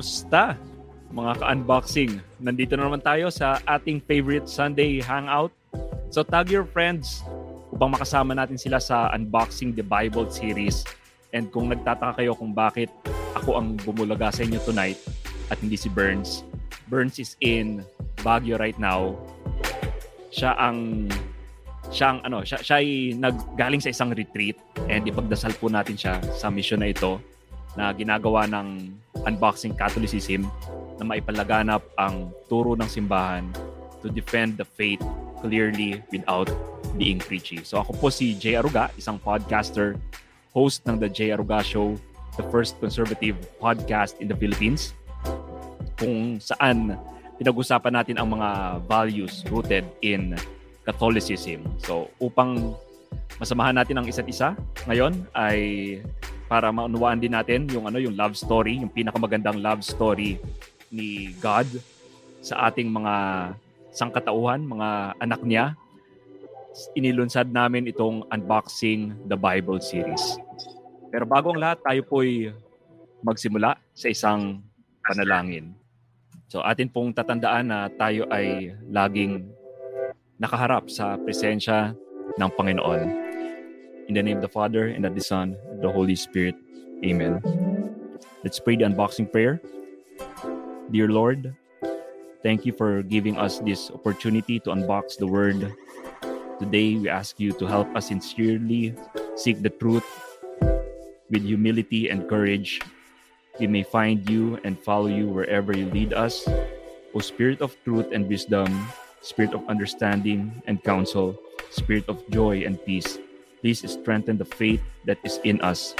Kamusta mga ka-unboxing? Nandito na naman tayo sa ating favorite Sunday hangout. So tag your friends upang makasama natin sila sa Unboxing the Bible series. And kung nagtataka kayo kung bakit ako ang bumulaga sa inyo tonight at hindi si Burns. Burns is in Baguio right now. Siya ang siya ang ano, siya, siya ay naggaling sa isang retreat and ipagdasal po natin siya sa mission na ito na ginagawa ng Unboxing Catholicism na maipalaganap ang turo ng simbahan to defend the faith clearly without being preachy. So ako po si Jay Aruga, isang podcaster, host ng The Jay Aruga Show, the first conservative podcast in the Philippines, kung saan pinag-usapan natin ang mga values rooted in Catholicism. So upang masamahan natin ang isa't isa ngayon ay para maunawaan din natin yung ano yung love story, yung pinakamagandang love story ni God sa ating mga sangkatauhan, mga anak niya. Inilunsad namin itong Unboxing the Bible series. Pero bago ang lahat, tayo po'y magsimula sa isang panalangin. So atin pong tatandaan na tayo ay laging nakaharap sa presensya ng Panginoon. In the name of the Father, and of the Son, and the Holy Spirit. Amen. Let's pray the unboxing prayer. Dear Lord, thank you for giving us this opportunity to unbox the Word. Today, we ask you to help us sincerely seek the truth with humility and courage. We may find you and follow you wherever you lead us. O Spirit of truth and wisdom, Spirit of understanding and counsel, Spirit of joy and peace, Please strengthen the faith that is in us,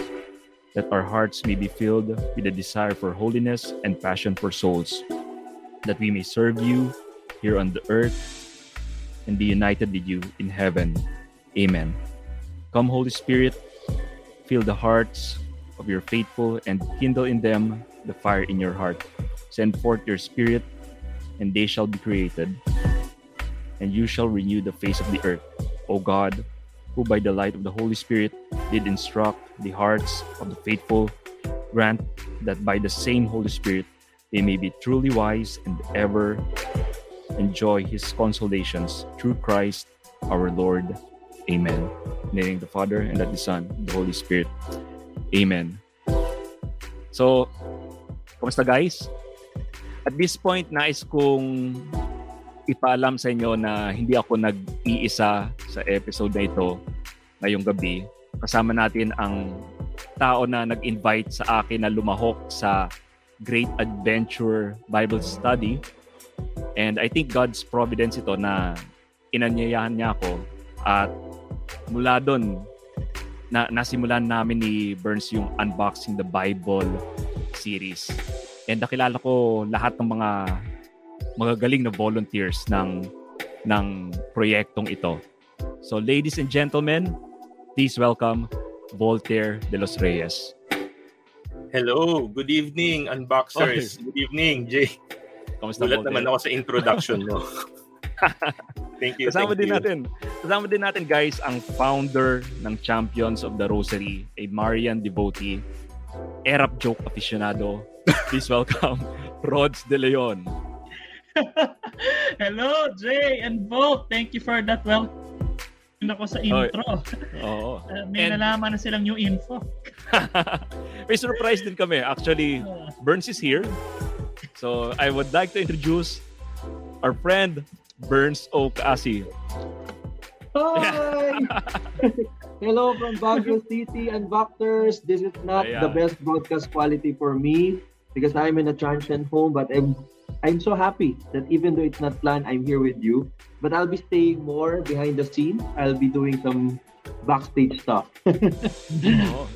that our hearts may be filled with a desire for holiness and passion for souls, that we may serve you here on the earth and be united with you in heaven. Amen. Come, Holy Spirit, fill the hearts of your faithful and kindle in them the fire in your heart. Send forth your Spirit, and they shall be created, and you shall renew the face of the earth. O God, who by the light of the Holy Spirit did instruct the hearts of the faithful, grant that by the same Holy Spirit they may be truly wise and ever enjoy his consolations through Christ our Lord. Amen. In the name of the Father and of the Son and the Holy Spirit. Amen. So, kumusta guys? At this point, nais kong ipaalam sa inyo na hindi ako nag-iisa sa episode na ito ngayong gabi. Kasama natin ang tao na nag-invite sa akin na lumahok sa Great Adventure Bible Study. And I think God's providence ito na inanyayahan niya ako at mula doon na nasimulan namin ni Burns yung Unboxing the Bible series. And nakilala ko lahat ng mga magagaling na volunteers ng ng proyektong ito. So ladies and gentlemen, please welcome Voltaire de los Reyes. Hello, good evening unboxers. Okay. Good evening, Jay. Kamusta Gulat naman ako sa introduction mo. thank you. Kasama thank din you. natin. Kasama din natin guys ang founder ng Champions of the Rosary, a Marian devotee, Erap joke aficionado. Please welcome Rods De Leon. Hello, Jay and Bolt. Thank you for that welcome ako sa intro. Oo. Uh, may and... nalaman na silang new info. may surprise din kami. Actually, Burns is here. So, I would like to introduce our friend, Burns Okasi. Hi! Hello from Baguio City and Doctors. This is not yeah. the best broadcast quality for me because I'm in a transient home, but I'm I'm so happy that even though it's not planned, I'm here with you. But I'll be staying more behind the scene. I'll be doing some backstage stuff. oh.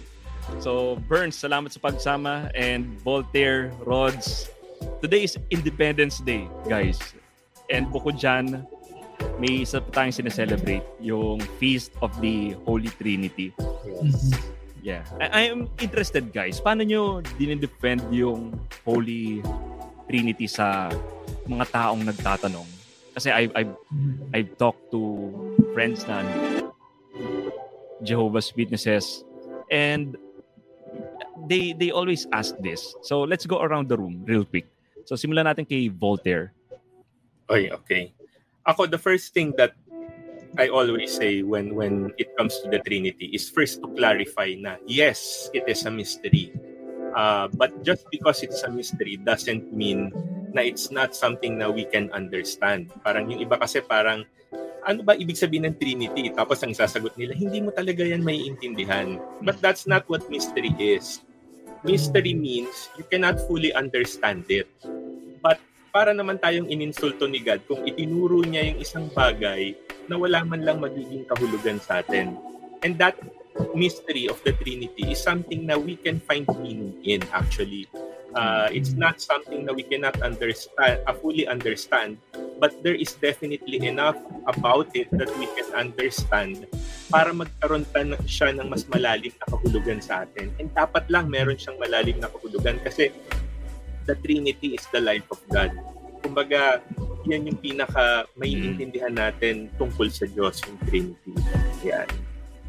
So, Burns, salamat sa pagsama. And Voltaire, Rods, today is Independence Day, guys. And bukod dyan, may isa pa tayong sineselebrate, yung Feast of the Holy Trinity. Yes. Yeah. I, I am interested, guys. Paano nyo dinidefend yung Holy Trinity sa mga taong nagtatanong? Kasi I've, I've, I've talked to friends na Jehovah's Witnesses and they they always ask this. So let's go around the room real quick. So simulan natin kay Voltaire. Oy, okay. Ako, the first thing that I always say when when it comes to the Trinity is first to clarify na yes, it is a mystery. Uh, but just because it's a mystery doesn't mean na it's not something na we can understand. Parang yung iba kasi parang ano ba ibig sabihin ng Trinity? Tapos ang sasagot nila, hindi mo talaga yan maiintindihan. But that's not what mystery is. Mystery means you cannot fully understand it. But para naman tayong ininsulto ni God kung itinuro niya yung isang bagay na wala man lang magiging kahulugan sa atin. And that mystery of the Trinity is something na we can find meaning in actually. Uh, it's not something that we cannot understand, uh, fully understand, but there is definitely enough about it that we can understand para magkaroon pa siya ng mas malalim na kahulugan sa atin. And dapat lang meron siyang malalim na kahulugan kasi the Trinity is the life of God. Kumbaga, yan yung pinaka may Mm. intindihan natin tungkol sa Diyos, yung Trinity. Yan.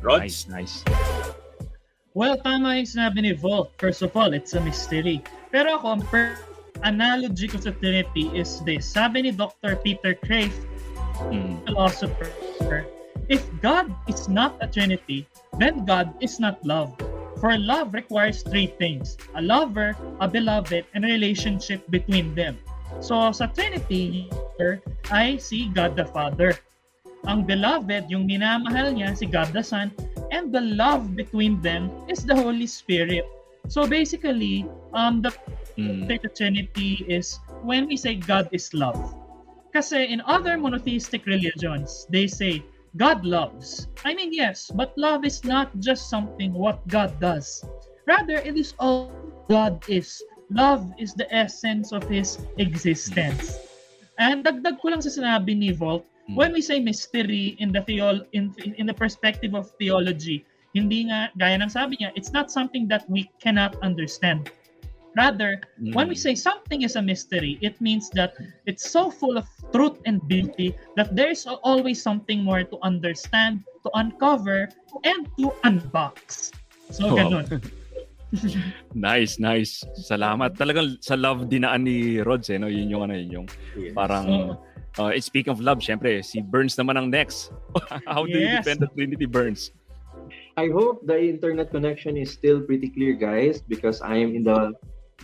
Rods? Nice, nice. Well, tama yung sinabi ni Volt. First of all, it's a mystery. Pero ako, ang per analogy ko sa Trinity is this. Sabi ni Dr. Peter Crave, Mm. philosopher, if God is not a Trinity, then God is not love. For love requires three things. A lover, a beloved, and a relationship between them. So sa Trinity, I see God the Father. Ang beloved, yung minamahal niya, si God the Son, and the love between them is the Holy Spirit. So basically, um, the Mm. the Trinity is when we say God is love. Kasi in other monotheistic religions, they say God loves. I mean, yes, but love is not just something what God does. Rather, it is all God is. Love is the essence of His existence. And dagdag ko lang sa sinabi ni Volt, Mm. when we say mystery in the theol in, in the perspective of theology, hindi nga, gaya ng sabi niya, it's not something that we cannot understand. Rather, when we Mm. say something is a mystery, it means that it's so full of truth and beauty that there's always something more to understand, to uncover, and to unbox. So, Wow. ganun. Nice, nice. Salamat. Talagang sa love dinaan ni Rods eh, no? Yun yung ano, yun yung Yes. parang Oo. uh, speaking of love, syempre, si Burns naman ang next. How do you Yes. defend the Trinity Burns? I hope the internet connection is still pretty clear, guys, because I am in the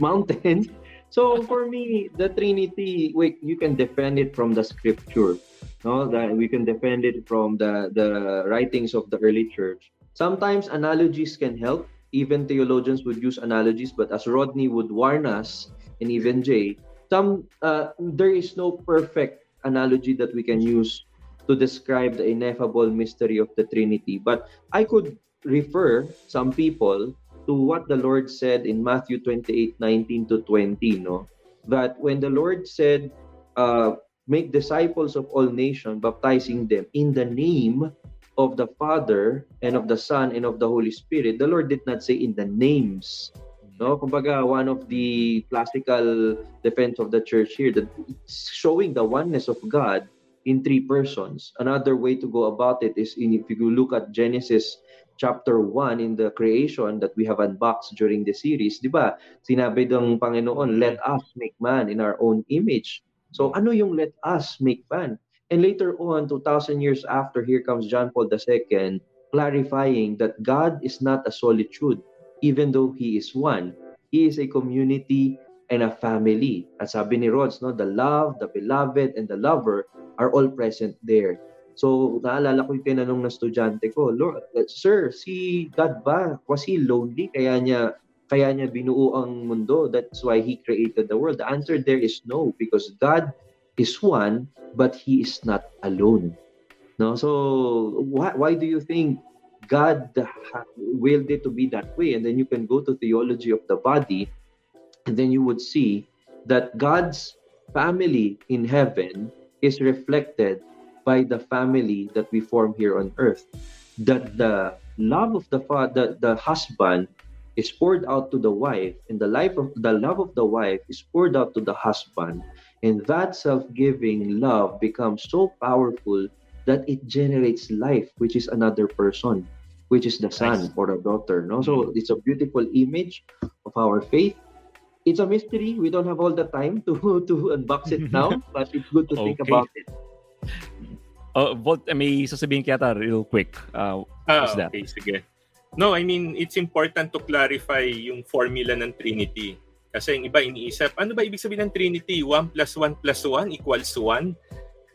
mountains. So for me, the Trinity, wait, you can defend it from the scripture. No, that we can defend it from the the writings of the early church. Sometimes analogies can help. Even theologians would use analogies, but as Rodney would warn us, and even Jay, some uh, there is no perfect analogy that we can use to describe the ineffable mystery of the Trinity. But I could refer some people to what the Lord said in Matthew 28 19 to 20, no? That when the Lord said, uh, make disciples of all nations, baptizing them in the name of the Father and of the Son and of the Holy Spirit, the Lord did not say in the names. No, kumbaga one of the classical defense of the church here that showing the oneness of God in three persons. Another way to go about it is in, if you look at Genesis chapter 1 in the creation that we have unboxed during the series, di ba? Sinabi ng Panginoon, let us make man in our own image. So ano yung let us make man? And later on, 2,000 years after, here comes John Paul II clarifying that God is not a solitude, even though He is one. He is a community and a family. At sabi ni Rods, no, the love, the beloved, and the lover are all present there. So, naalala ko yung tinanong ng estudyante ko, Lord, uh, Sir, si God ba? Was he lonely? Kaya niya, kaya niya binuo ang mundo. That's why He created the world. The answer there is no, because God is one, but He is not alone. No, so why, why do you think God willed it to be that way. And then you can go to theology of the body, and then you would see that God's family in heaven is reflected by the family that we form here on earth. That the love of the father, the husband, is poured out to the wife, and the life of the love of the wife is poured out to the husband, and that self-giving love becomes so powerful that it generates life, which is another person, which is the son nice. or a daughter. No, so it's a beautiful image of our faith. It's a mystery. We don't have all the time to to unbox it now, but it's good to okay. think about it. Uh, Volt, may sasabihin kaya real quick. Uh, ah, that? okay, sige. No, I mean, it's important to clarify yung formula ng Trinity. Kasi yung iba iniisip, ano ba ibig sabihin ng Trinity? 1 plus 1 plus 1 equals 1?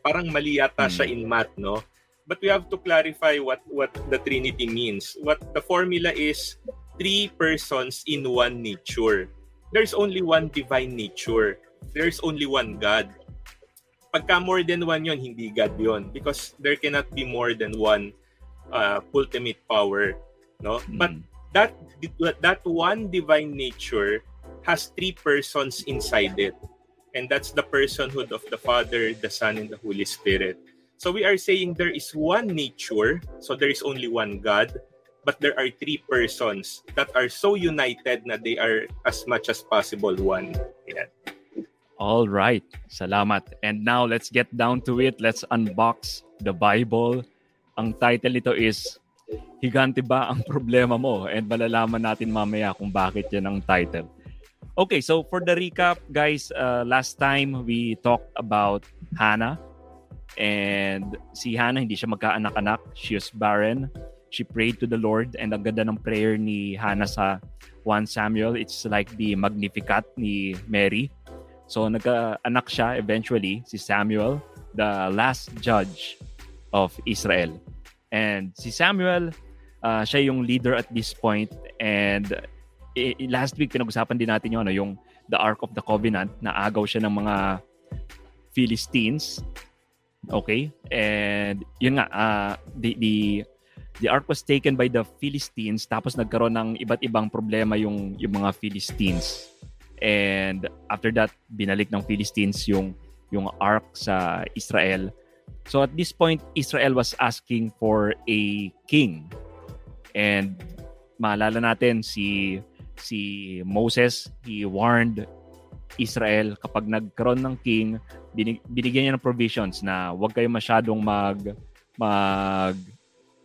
Parang mali yata hmm. siya in math, no? But we have to clarify what what the Trinity means. What the formula is three persons in one nature. There's only one divine nature. There's only one God. Pagka more than one yon hindi God yon because there cannot be more than one uh, ultimate power no? Mm. but that that one divine nature has three persons inside it. And that's the personhood of the father the son and the holy spirit. So we are saying there is one nature so there is only one god but there are three persons that are so united that they are as much as possible one. Yeah. All right salamat and now let's get down to it let's unbox the bible ang title nito is higante ba ang problema mo? And malalaman natin mamaya kung bakit yan ang title. Okay, so for the recap, guys, uh, last time we talked about Hannah. And si Hannah, hindi siya magkaanak-anak. She was barren. She prayed to the Lord. And ang ganda ng prayer ni Hannah sa 1 Samuel, it's like the Magnificat ni Mary. So nagkaanak siya eventually, si Samuel, the last judge of Israel. And si Samuel, uh, siya yung leader at this point and eh, last week pinag-usapan din natin yung ano yung the Ark of the Covenant na agaw siya ng mga Philistines. Okay? And yun nga uh, the the the ark was taken by the Philistines tapos nagkaroon ng iba't ibang problema yung yung mga Philistines. And after that binalik ng Philistines yung yung ark sa Israel. So at this point Israel was asking for a king And maalala natin si si Moses, he warned Israel kapag nagkaroon ng king, binig, binigyan niya ng provisions na huwag kayo masyadong mag mag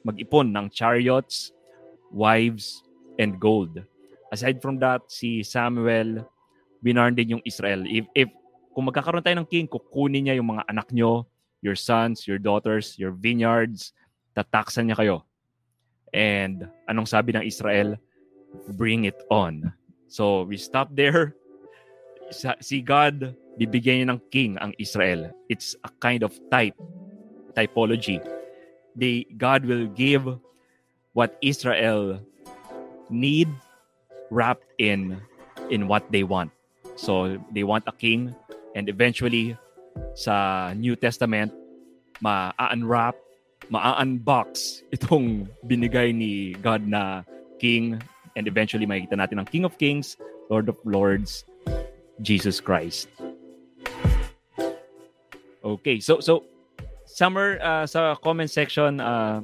mag-ipon ng chariots, wives, and gold. Aside from that, si Samuel binarn din yung Israel. If, if kung magkakaroon tayo ng king, kukunin niya yung mga anak nyo, your sons, your daughters, your vineyards, tataksan niya kayo. And anong sabi ng Israel? Bring it on. So we stop there. Si God, bibigyan niya ng king ang Israel. It's a kind of type, typology. They, God will give what Israel need wrapped in in what they want. So they want a king. And eventually sa New Testament ma-unwrap ma-unbox itong binigay ni God na King. And eventually makikita natin ang King of Kings, Lord of Lords, Jesus Christ. Okay, so so summer uh, sa comment section uh,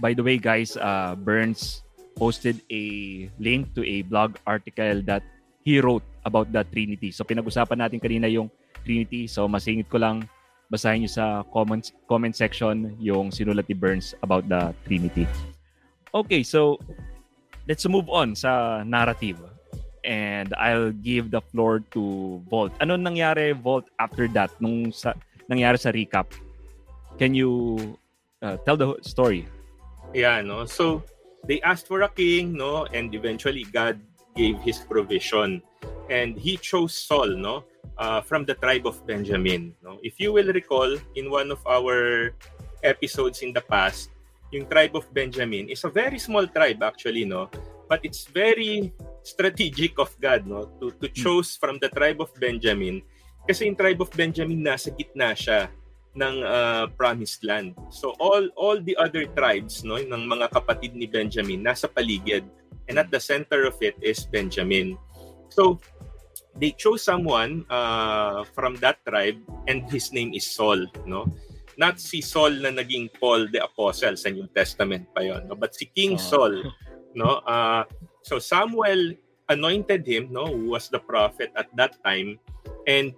by the way guys, uh, Burns posted a link to a blog article that he wrote about the Trinity. So pinag-usapan natin kanina yung Trinity. So masingit ko lang basahin nyo sa comment, comment section yung sinulat ni Burns about the Trinity. Okay, so let's move on sa narrative. And I'll give the floor to Volt. Ano nangyari, Volt, after that, nung sa, nangyari sa recap? Can you uh, tell the story? Yeah, no? So, they asked for a king, no? And eventually, God gave his provision. And he chose Saul, no? uh, from the tribe of Benjamin. No? If you will recall, in one of our episodes in the past, yung tribe of Benjamin is a very small tribe actually, no? But it's very strategic of God, no? To, to choose from the tribe of Benjamin. Kasi yung tribe of Benjamin, nasa gitna siya ng uh, promised land. So all all the other tribes no ng mga kapatid ni Benjamin nasa paligid and at the center of it is Benjamin. So they chose someone uh, from that tribe and his name is Saul, no? Not si Saul na naging Paul the Apostle sa New Testament pa yon, no? But si King Saul, no? Uh, so Samuel anointed him, no, who was the prophet at that time, and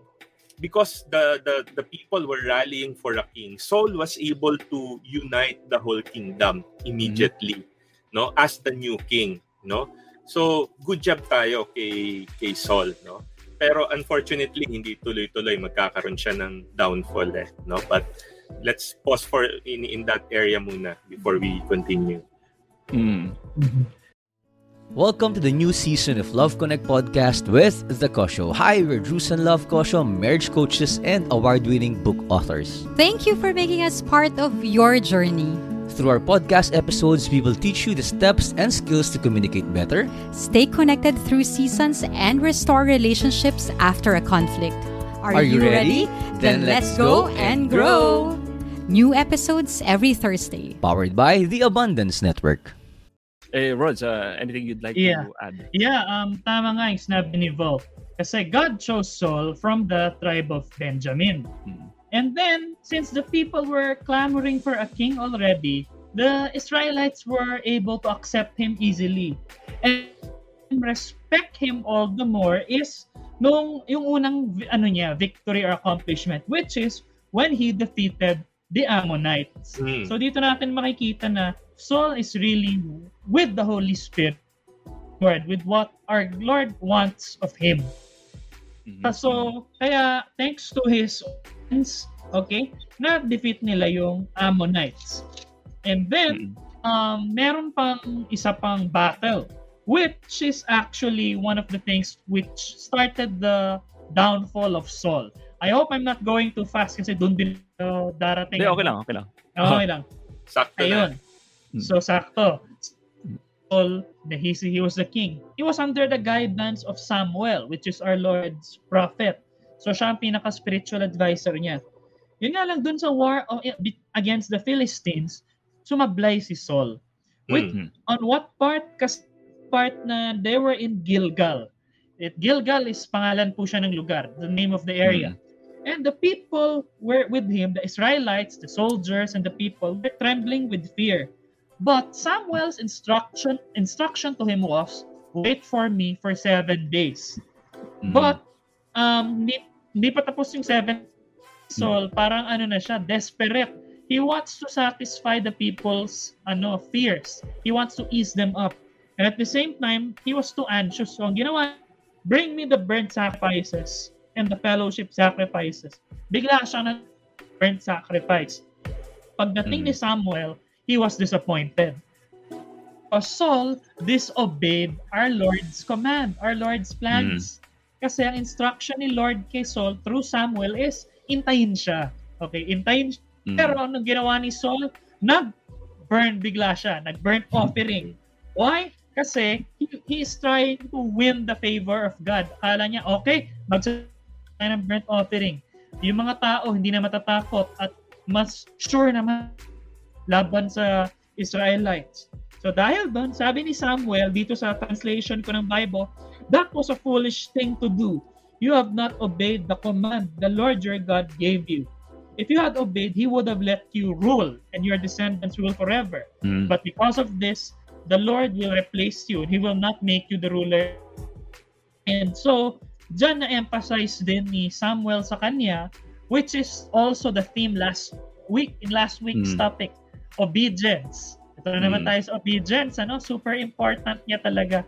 because the, the the people were rallying for a king, Saul was able to unite the whole kingdom immediately, mm-hmm. no, as the new king, no. So good job tayo kay kay Saul, no. Pero unfortunately hindi tuloy-tuloy magkakaroon siya ng downfall eh, no. But let's pause for in in that area muna before we continue. Mm. Welcome to the new season of Love Connect podcast with The Kosho. Hi, we're Drews and Love Kosho, marriage coaches and award-winning book authors. Thank you for making us part of your journey. Through our podcast episodes, we will teach you the steps and skills to communicate better, stay connected through seasons, and restore relationships after a conflict. Are, Are you, ready? ready? Then, then let's go and grow. New episodes every Thursday. Powered by the Abundance Network. Eh, Rods, uh, anything you'd like yeah. to add? Yeah, um, tama nga yung sinabi ni Vo. Kasi God chose Saul from the tribe of Benjamin. Hmm. And then, since the people were clamoring for a king already, the Israelites were able to accept him easily. And respect him all the more is nung yung unang ano niya, victory or accomplishment, which is when he defeated the Ammonites. Mm. So dito natin makikita na Saul is really with the Holy Spirit, Lord, with what our Lord wants of him. Mm-hmm. So, kaya thanks to his friends, okay, na-defeat nila yung Ammonites. And then, um, meron pang isa pang battle, which is actually one of the things which started the downfall of Saul. I hope I'm not going too fast kasi doon din uh, darating. Hindi, okay lang, okay lang. Okay lang. Sakto Ayun. Na. Hmm. So sakto. Saul, he, he was the king. He was under the guidance of Samuel, which is our Lord's prophet. So siya ang pinaka-spiritual advisor niya. Yun nga lang dun sa war against the Philistines, sumablay si Saul. With, mm-hmm. On what part? Kasi part na they were in Gilgal. It, Gilgal is pangalan po siya ng lugar, the name of the area. Mm-hmm. And the people were with him, the Israelites, the soldiers, and the people were trembling with fear But Samuel's instruction instruction to him was, wait for me for seven days. Mm-hmm. But um, hindi, hindi pa tapos yung seven Saul, parang ano na siya, desperate. He wants to satisfy the people's ano fears. He wants to ease them up. And at the same time, he was too anxious. So ang ginawa, bring me the burnt sacrifices and the fellowship sacrifices. Bigla siya na burnt sacrifice. Pagdating mm-hmm. ni Samuel, he was disappointed. Because Saul disobeyed our Lord's command, our Lord's plans. Mm. Kasi ang instruction ni Lord kay Saul through Samuel is intayin siya. Okay, intayin siya. Mm. Pero anong ginawa ni Saul? Nag-burn bigla siya. Nag-burn offering. Why? Kasi he, he is trying to win the favor of God. Akala niya, okay, mag ng burnt offering. Yung mga tao hindi na matatakot at mas sure naman laban sa Israelites. So dahil doon, sabi ni Samuel dito sa translation ko ng Bible, that was a foolish thing to do. You have not obeyed the command the Lord your God gave you. If you had obeyed, he would have let you rule and your descendants rule forever. Mm. But because of this, the Lord will replace you and he will not make you the ruler. And so, dyan na-emphasize din ni Samuel sa kanya, which is also the theme last week, in last week's mm. topic obedience. Ito na naman mm. tayo sa obedience, ano? Super important niya talaga.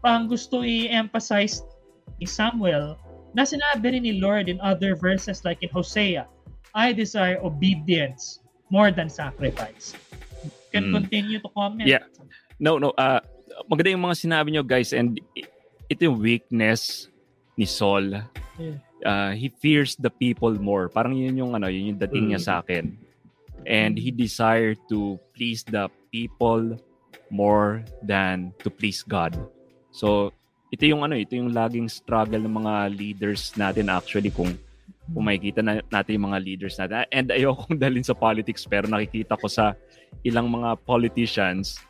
Pang gusto i-emphasize ni Samuel na sinabi rin ni Lord in other verses like in Hosea, I desire obedience more than sacrifice. You can mm. continue to comment. Yeah. No, no. Uh, maganda yung mga sinabi nyo, guys. And ito yung weakness ni Saul. Yeah. Uh, he fears the people more. Parang yun yung ano, yun yung dating mm. niya sa akin and he desired to please the people more than to please God. So, ito yung ano, ito yung laging struggle ng mga leaders natin actually kung kung makikita na, natin yung mga leaders natin. And ayokong dalhin sa politics pero nakikita ko sa ilang mga politicians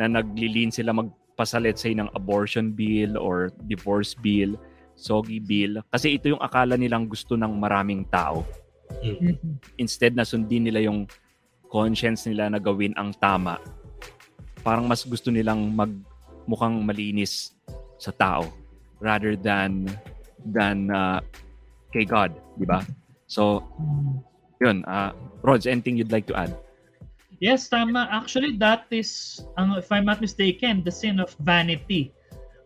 na naglilin sila magpasalit say ng abortion bill or divorce bill, soggy bill. Kasi ito yung akala nilang gusto ng maraming tao. Mm-hmm. Instead na sundin nila yung conscience nila na gawin ang tama. Parang mas gusto nilang magmukhang malinis sa tao rather than than uh, kay God, di ba? So, yun. Uh, Rods, anything you'd like to add? Yes, tama. Actually, that is, ang, if I'm not mistaken, the sin of vanity.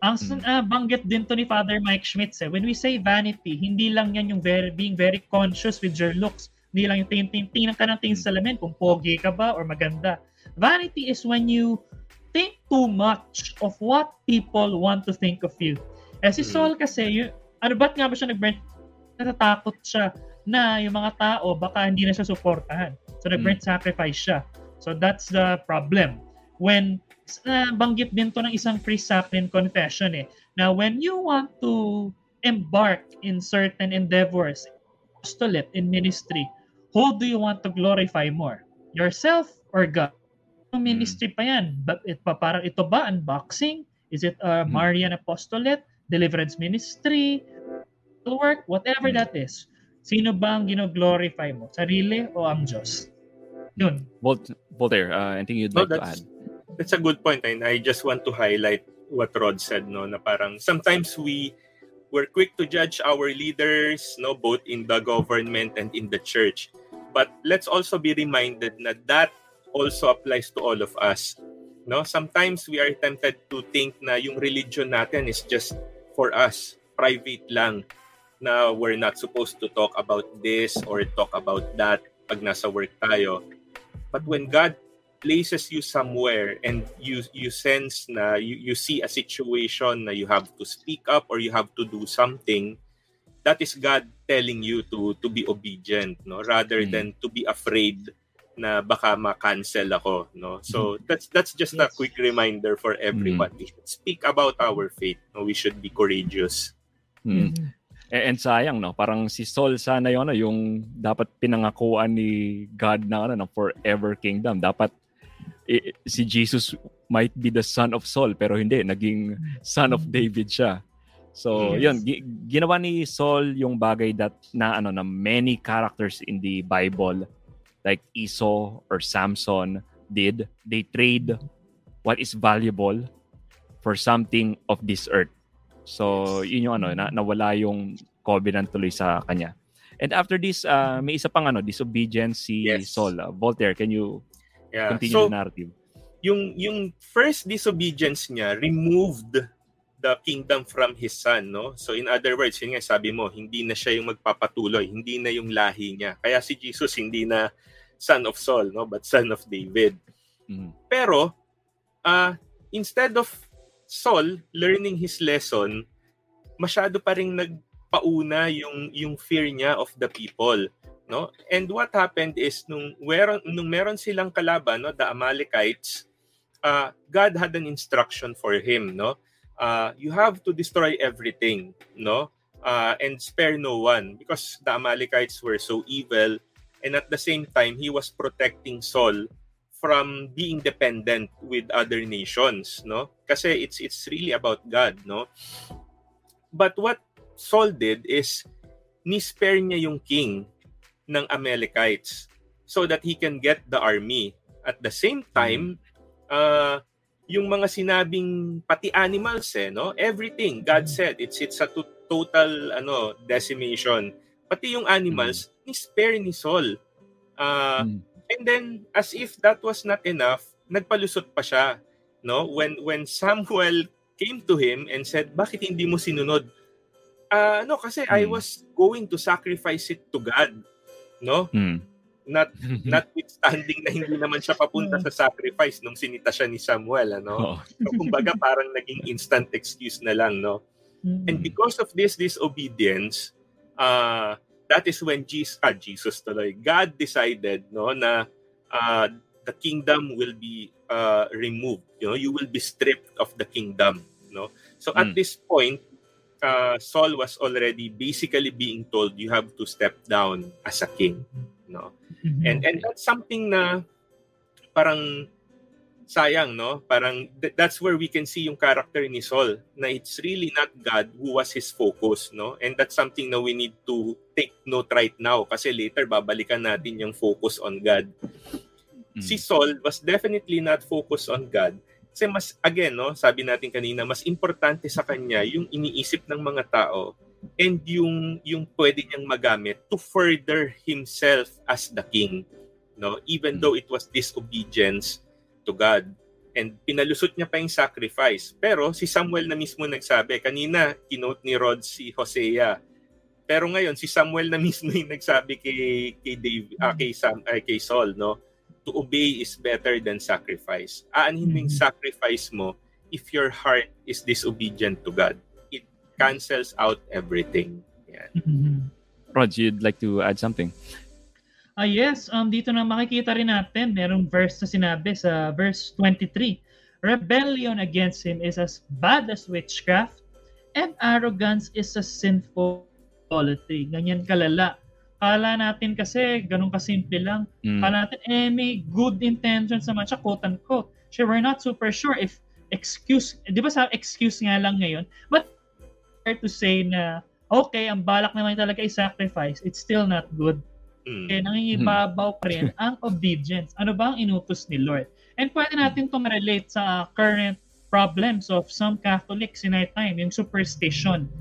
Ang mm. uh, banggit din to ni Father Mike Schmitz, eh, when we say vanity, hindi lang yan yung very, being very conscious with your looks. Hindi lang yung tingin, tingin ka ng tingin sa salamin kung pogi ka ba or maganda. Vanity is when you think too much of what people want to think of you. Eh si Saul kasi, yung, ano ba't nga ba siya nag-burn? Natatakot siya na yung mga tao baka hindi na siya suportahan. So nag-burn mm. sacrifice siya. So that's the problem. When uh, banggit din to ng isang priest chaplain confession eh, na when you want to embark in certain endeavors, apostolate in ministry, who do you want to glorify more? Yourself or God? Ministry pa yan. But it, pa, parang ito ba? Unboxing? Is it a hmm. Marian apostolate? Deliverance ministry? Work? Whatever hmm. that is. Sino ba ang gino-glorify mo? Sarili o ang Diyos? Yun. Volt, Voltaire, uh, anything you'd no, like to add? That's a good point. And I just want to highlight what Rod said, no, na parang sometimes we we're quick to judge our leaders, no, both in the government and in the church. But let's also be reminded that that also applies to all of us. No, sometimes we are tempted to think na yung religion natin is just for us, private lang, na we're not supposed to talk about this or talk about that pag nasa work tayo. But when God places you somewhere and you you sense na you, you see a situation na you have to speak up or you have to do something that is God telling you to to be obedient no rather mm. than to be afraid na baka ma-cancel ako no so mm. that's that's just yes. a quick reminder for everyone mm. we should speak about our faith no we should be courageous mm. And, sayang no, parang si Saul sana yun, ano, yung dapat pinangakuan ni God na ano, ng forever kingdom. Dapat eh, si Jesus might be the son of Saul pero hindi, naging son of David siya. So, yes. yun, gi- ginawa ni Saul yung bagay that na ano na many characters in the Bible like Esau or Samson did. They trade what is valuable for something of this earth. So, yun yung ano, na, nawala yung covenant tuloy sa kanya. And after this, uh, may isa pang ano, disobedience si yes. Saul. Uh, Voltaire, can you yeah. continue so, the narrative? Yung, yung first disobedience niya removed the kingdom from his son, no? So in other words, yun nga sabi mo, hindi na siya yung magpapatuloy, hindi na yung lahi niya. Kaya si Jesus hindi na son of Saul, no? But son of David. Mm. Pero, uh, instead of Saul learning his lesson, masyado pa ring nagpauna yung yung fear niya of the people, no? And what happened is nung meron nung meron silang kalaban, no, the Amalekites, uh, God had an instruction for him, no? Uh, you have to destroy everything, no? Uh, and spare no one because the Amalekites were so evil and at the same time he was protecting Saul from being dependent with other nations, no? Kasi it's it's really about God, no? But what Saul did is ni-spare niya yung king ng Amalekites so that he can get the army. At the same time, uh, yung mga sinabing pati animals eh, no? Everything God said, it's it's a to- total ano decimation. Pati yung animals, ni-spare ni Saul. Uh, mm And then as if that was not enough, nagpalusot pa siya, no? When when Samuel came to him and said, "Bakit hindi mo sinunod?" Ah, uh, no, kasi hmm. I was going to sacrifice it to God, no? Hmm. Not notwithstanding na hindi naman siya papunta sa sacrifice nung sinita siya ni Samuel, ano? Oh. So, kumbaga parang naging instant excuse na lang, no? And hmm. because of this disobedience, uh, that is when Jesus, ah, Jesus tuloy, God decided no na uh, the kingdom will be uh, removed. You know, you will be stripped of the kingdom. No, so at mm. this point, uh, Saul was already basically being told you have to step down as a king, no? Mm-hmm. And and that's something na parang sayang, no? Parang th- that's where we can see yung character ni Saul na it's really not God who was his focus, no? And that's something na we need to take note right now kasi later babalikan natin yung focus on God. Mm. Si Saul was definitely not focused on God. Kasi mas, again, no, sabi natin kanina, mas importante sa kanya yung iniisip ng mga tao and yung yung pwede niyang magamit to further himself as the king no even mm. though it was disobedience to God. And pinalusot niya pa yung sacrifice. Pero si Samuel na mismo nagsabi, kanina kinote ni Rod si Hosea. Pero ngayon si Samuel na mismo yung nagsabi kay kay Dave, uh, kay Sam, uh, kay Saul, no? To obey is better than sacrifice. Aanhin mo yung mm-hmm. sacrifice mo if your heart is disobedient to God. It cancels out everything. Yan. Mm-hmm. Rod, you'd like to add something? Ah yes, um dito na makikita rin natin, merong verse na sinabi sa verse 23. Rebellion against him is as bad as witchcraft and arrogance is a sinful idolatry. Ganyan kalala. Kala natin kasi ganun kasimple lang. Mm. Kala natin eh may good intentions naman siya quote unquote. Sure, we're not super sure if excuse, di ba sa excuse nga lang ngayon, but fair to say na okay, ang balak naman talaga i sacrifice, it's still not good. Mm. Eh, nangingibabaw pa rin ang obedience. Ano ba ang inutos ni Lord? And pwede natin itong relate sa current problems of some Catholics in our time, yung superstition.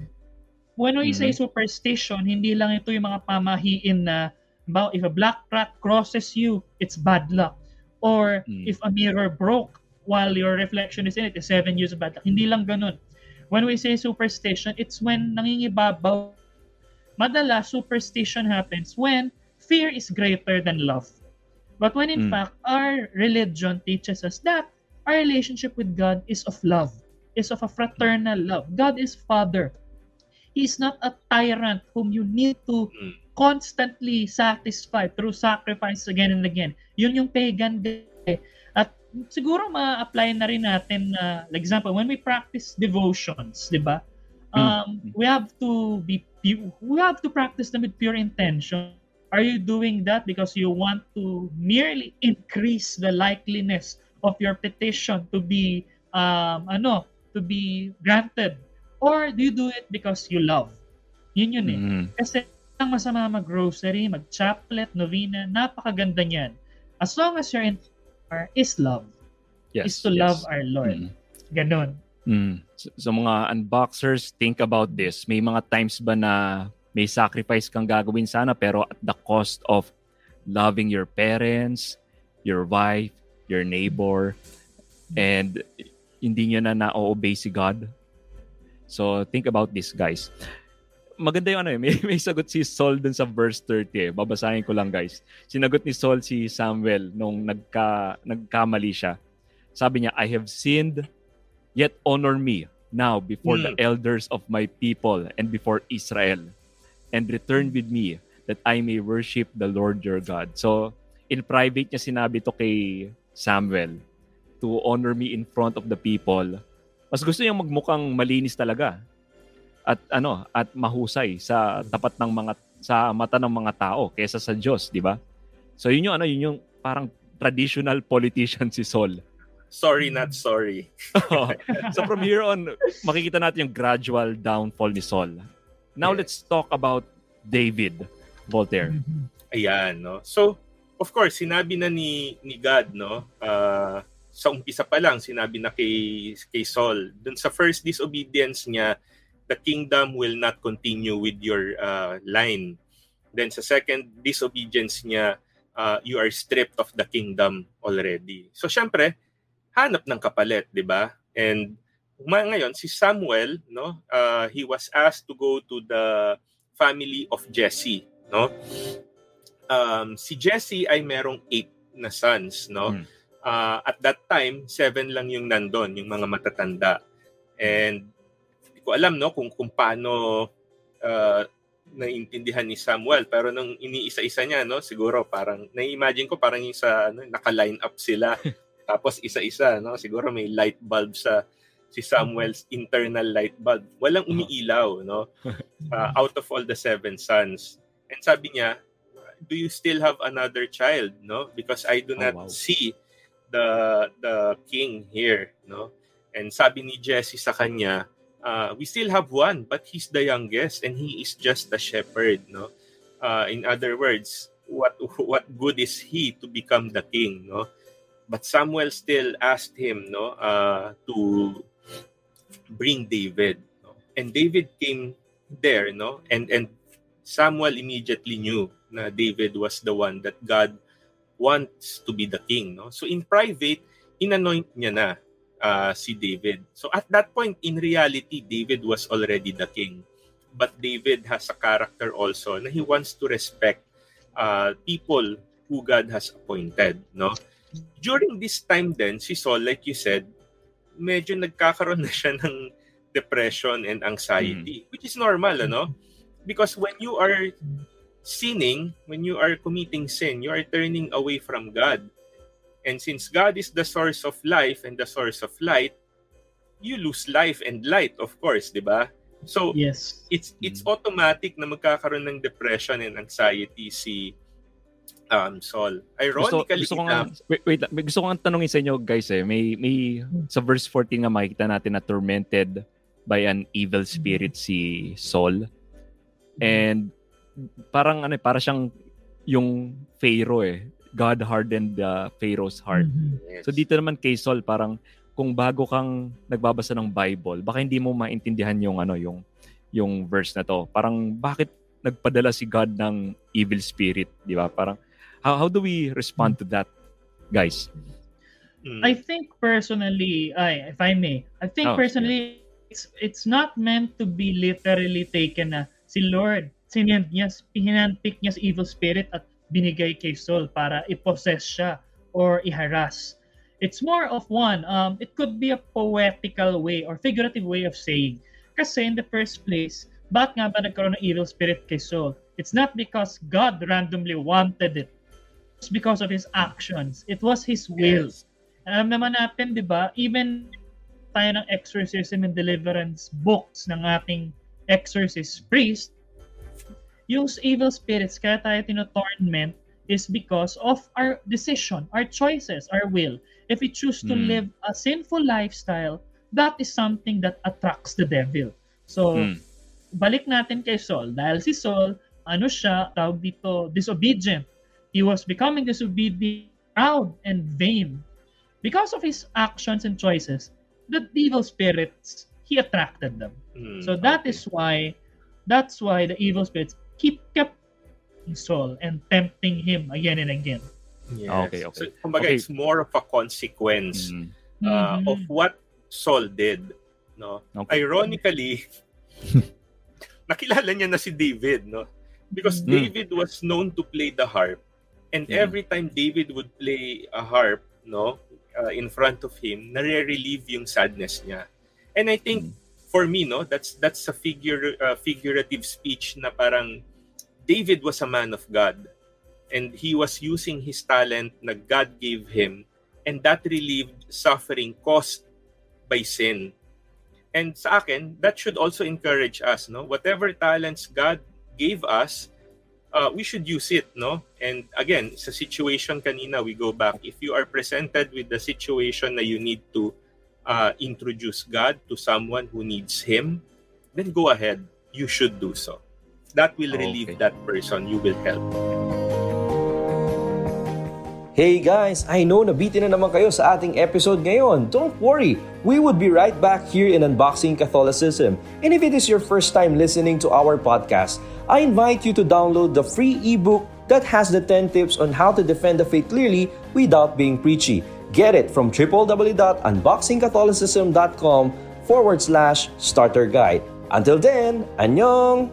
When we mm-hmm. say superstition, hindi lang ito yung mga pamahiin na about if a black rat crosses you, it's bad luck. Or mm. if a mirror broke while your reflection is in it, it's seven years of bad luck. Hindi lang ganun. When we say superstition, it's when nangingibabaw. Madala, superstition happens when fear is greater than love. But when in mm. fact, our religion teaches us that our relationship with God is of love, is of a fraternal love. God is Father. He is not a tyrant whom you need to mm. constantly satisfy through sacrifice again and again. Yun yung pagan day. At siguro ma-apply na rin natin na, uh, like example, when we practice devotions, di ba? Hmm. Um, mm. We have to be we have to practice them with pure intention Are you doing that because you want to merely increase the likeliness of your petition to be um, ano, to be granted? Or do you do it because you love? Yun yun eh. Mm-hmm. Kasi ang masama mag-grocery, mag-chaplet, novena, napakaganda niyan. As long as your intent is love. Yes, is to yes. love our Lord. Mm-hmm. Ganon. Mm. So, so mga unboxers, think about this. May mga times ba na may sacrifice kang gagawin sana pero at the cost of loving your parents, your wife, your neighbor, and hindi niya na na-obey si God. So, think about this, guys. Maganda yung ano eh, may, may sagot si Saul dun sa verse 30 eh. Babasahin ko lang, guys. Sinagot ni Saul si Samuel nung nagka, nagkamali siya. Sabi niya, I have sinned, yet honor me now before mm. the elders of my people and before Israel and return with me that I may worship the Lord your God. So, in private niya sinabi to kay Samuel to honor me in front of the people. Mas gusto niya magmukhang malinis talaga at ano at mahusay sa tapat ng mga sa mata ng mga tao kaysa sa Diyos, di ba? So yun yung ano, yun yung parang traditional politician si Saul. Sorry not sorry. so from here on, makikita natin yung gradual downfall ni Saul. Now let's talk about David Voltaire. Mm-hmm. Ayan, no. So, of course, sinabi na ni ni God, no, uh, sa umpisa pa lang sinabi na kay kay Saul, dun sa first disobedience niya, the kingdom will not continue with your uh, line. Then sa second disobedience niya, uh, you are stripped of the kingdom already. So syempre, hanap ng kapalit, 'di ba? And ngayon si Samuel no uh, he was asked to go to the family of Jesse no? Um, si Jesse ay merong eight na sons no? Hmm. uh, at that time seven lang yung nandon yung mga matatanda. And hindi ko alam no kung kung paano uh, naiintindihan ni Samuel. Pero nung iniisa-isa niya no siguro parang na-imagine ko parang yung sa ano, naka-line up sila. Tapos isa-isa no siguro may light bulb sa si Samuel's internal light bulb. Walang umiilaw, no? Uh, out of all the seven sons. And sabi niya, do you still have another child, no? Because I do oh, not oh, wow. see the the king here, no? And sabi ni Jesse sa kanya, uh, we still have one, but he's the youngest and he is just a shepherd, no? Uh, in other words, what what good is he to become the king, no? But Samuel still asked him, no, uh, to bring David. No? And David came there, no? And and Samuel immediately knew na David was the one that God wants to be the king, no? So in private, inanoint niya na uh, si David. So at that point in reality, David was already the king. But David has a character also na he wants to respect uh, people who God has appointed, no? During this time then, si Saul, like you said, medyo nagkakaroon na siya ng depression and anxiety, mm. which is normal, ano? Because when you are sinning, when you are committing sin, you are turning away from God. And since God is the source of life and the source of light, you lose life and light, of course, di ba? So, yes. it's it's automatic na magkakaroon ng depression and anxiety si um, Saul. Ironically, gusto, gusto ko nga, wait, wait, gusto ko nga tanongin sa inyo guys eh, may, may sa verse 14 nga makikita natin na tormented by an evil spirit si Saul. And parang ano, eh, para siyang yung Pharaoh eh. God hardened the Pharaoh's heart. Mm-hmm. Yes. So dito naman kay Saul parang kung bago kang nagbabasa ng Bible, baka hindi mo maintindihan yung ano, yung yung verse na to. Parang bakit nagpadala si God ng evil spirit, di ba? Parang How, how do we respond to that, guys? I think personally, I, if I may, I think oh, personally, yeah. it's it's not meant to be literally taken na si Lord, sinend niya, hinanpick niya sa evil spirit at binigay kay Saul para i-possess siya or i-harass. It's more of one, um, it could be a poetical way or figurative way of saying. Kasi in the first place, bakit nga ba nagkaroon ng evil spirit kay Saul? It's not because God randomly wanted it because of his actions. It was his will. Yes. Alam naman natin, di ba, even tayo ng exorcism and deliverance books ng ating exorcist priest, yung evil spirits, kaya tayo tinotorment is because of our decision, our choices, our will. If we choose to mm. live a sinful lifestyle, that is something that attracts the devil. So, mm. balik natin kay Saul. Dahil si Saul, ano siya, tawag dito, disobedient He was becoming disobedient, proud, and vain. Because of his actions and choices, the evil spirits, he attracted them. Mm, so that okay. is why that's why the evil spirits keep kept Saul and tempting him again and again. Yes. Okay, okay. So, kumbaga, okay. it's more of a consequence mm. uh, mm-hmm. of what Saul did. No? Okay. Ironically, nakilala niya na si David, no? Because mm. David was known to play the harp And yeah. every time David would play a harp, no, uh, in front of him, nare-relieve yung sadness niya. And I think mm. for me, no, that's that's a figure uh, figurative speech na parang David was a man of God and he was using his talent na God gave him and that relieved suffering caused by sin. And sa akin, that should also encourage us, no? Whatever talents God gave us, uh, we should use it, no? And again, sa situation kanina, we go back. If you are presented with the situation na you need to uh, introduce God to someone who needs Him, then go ahead. You should do so. That will relieve okay. that person. You will help. Hey guys, I know nabitin na naman kayo sa ating episode ngayon. Don't worry, we would be right back here in Unboxing Catholicism. And if it is your first time listening to our podcast, I invite you to download the free ebook that has the 10 tips on how to defend the faith clearly without being preachy. Get it from www.unboxingcatholicism.com forward slash starter guide. Until then, annyeong!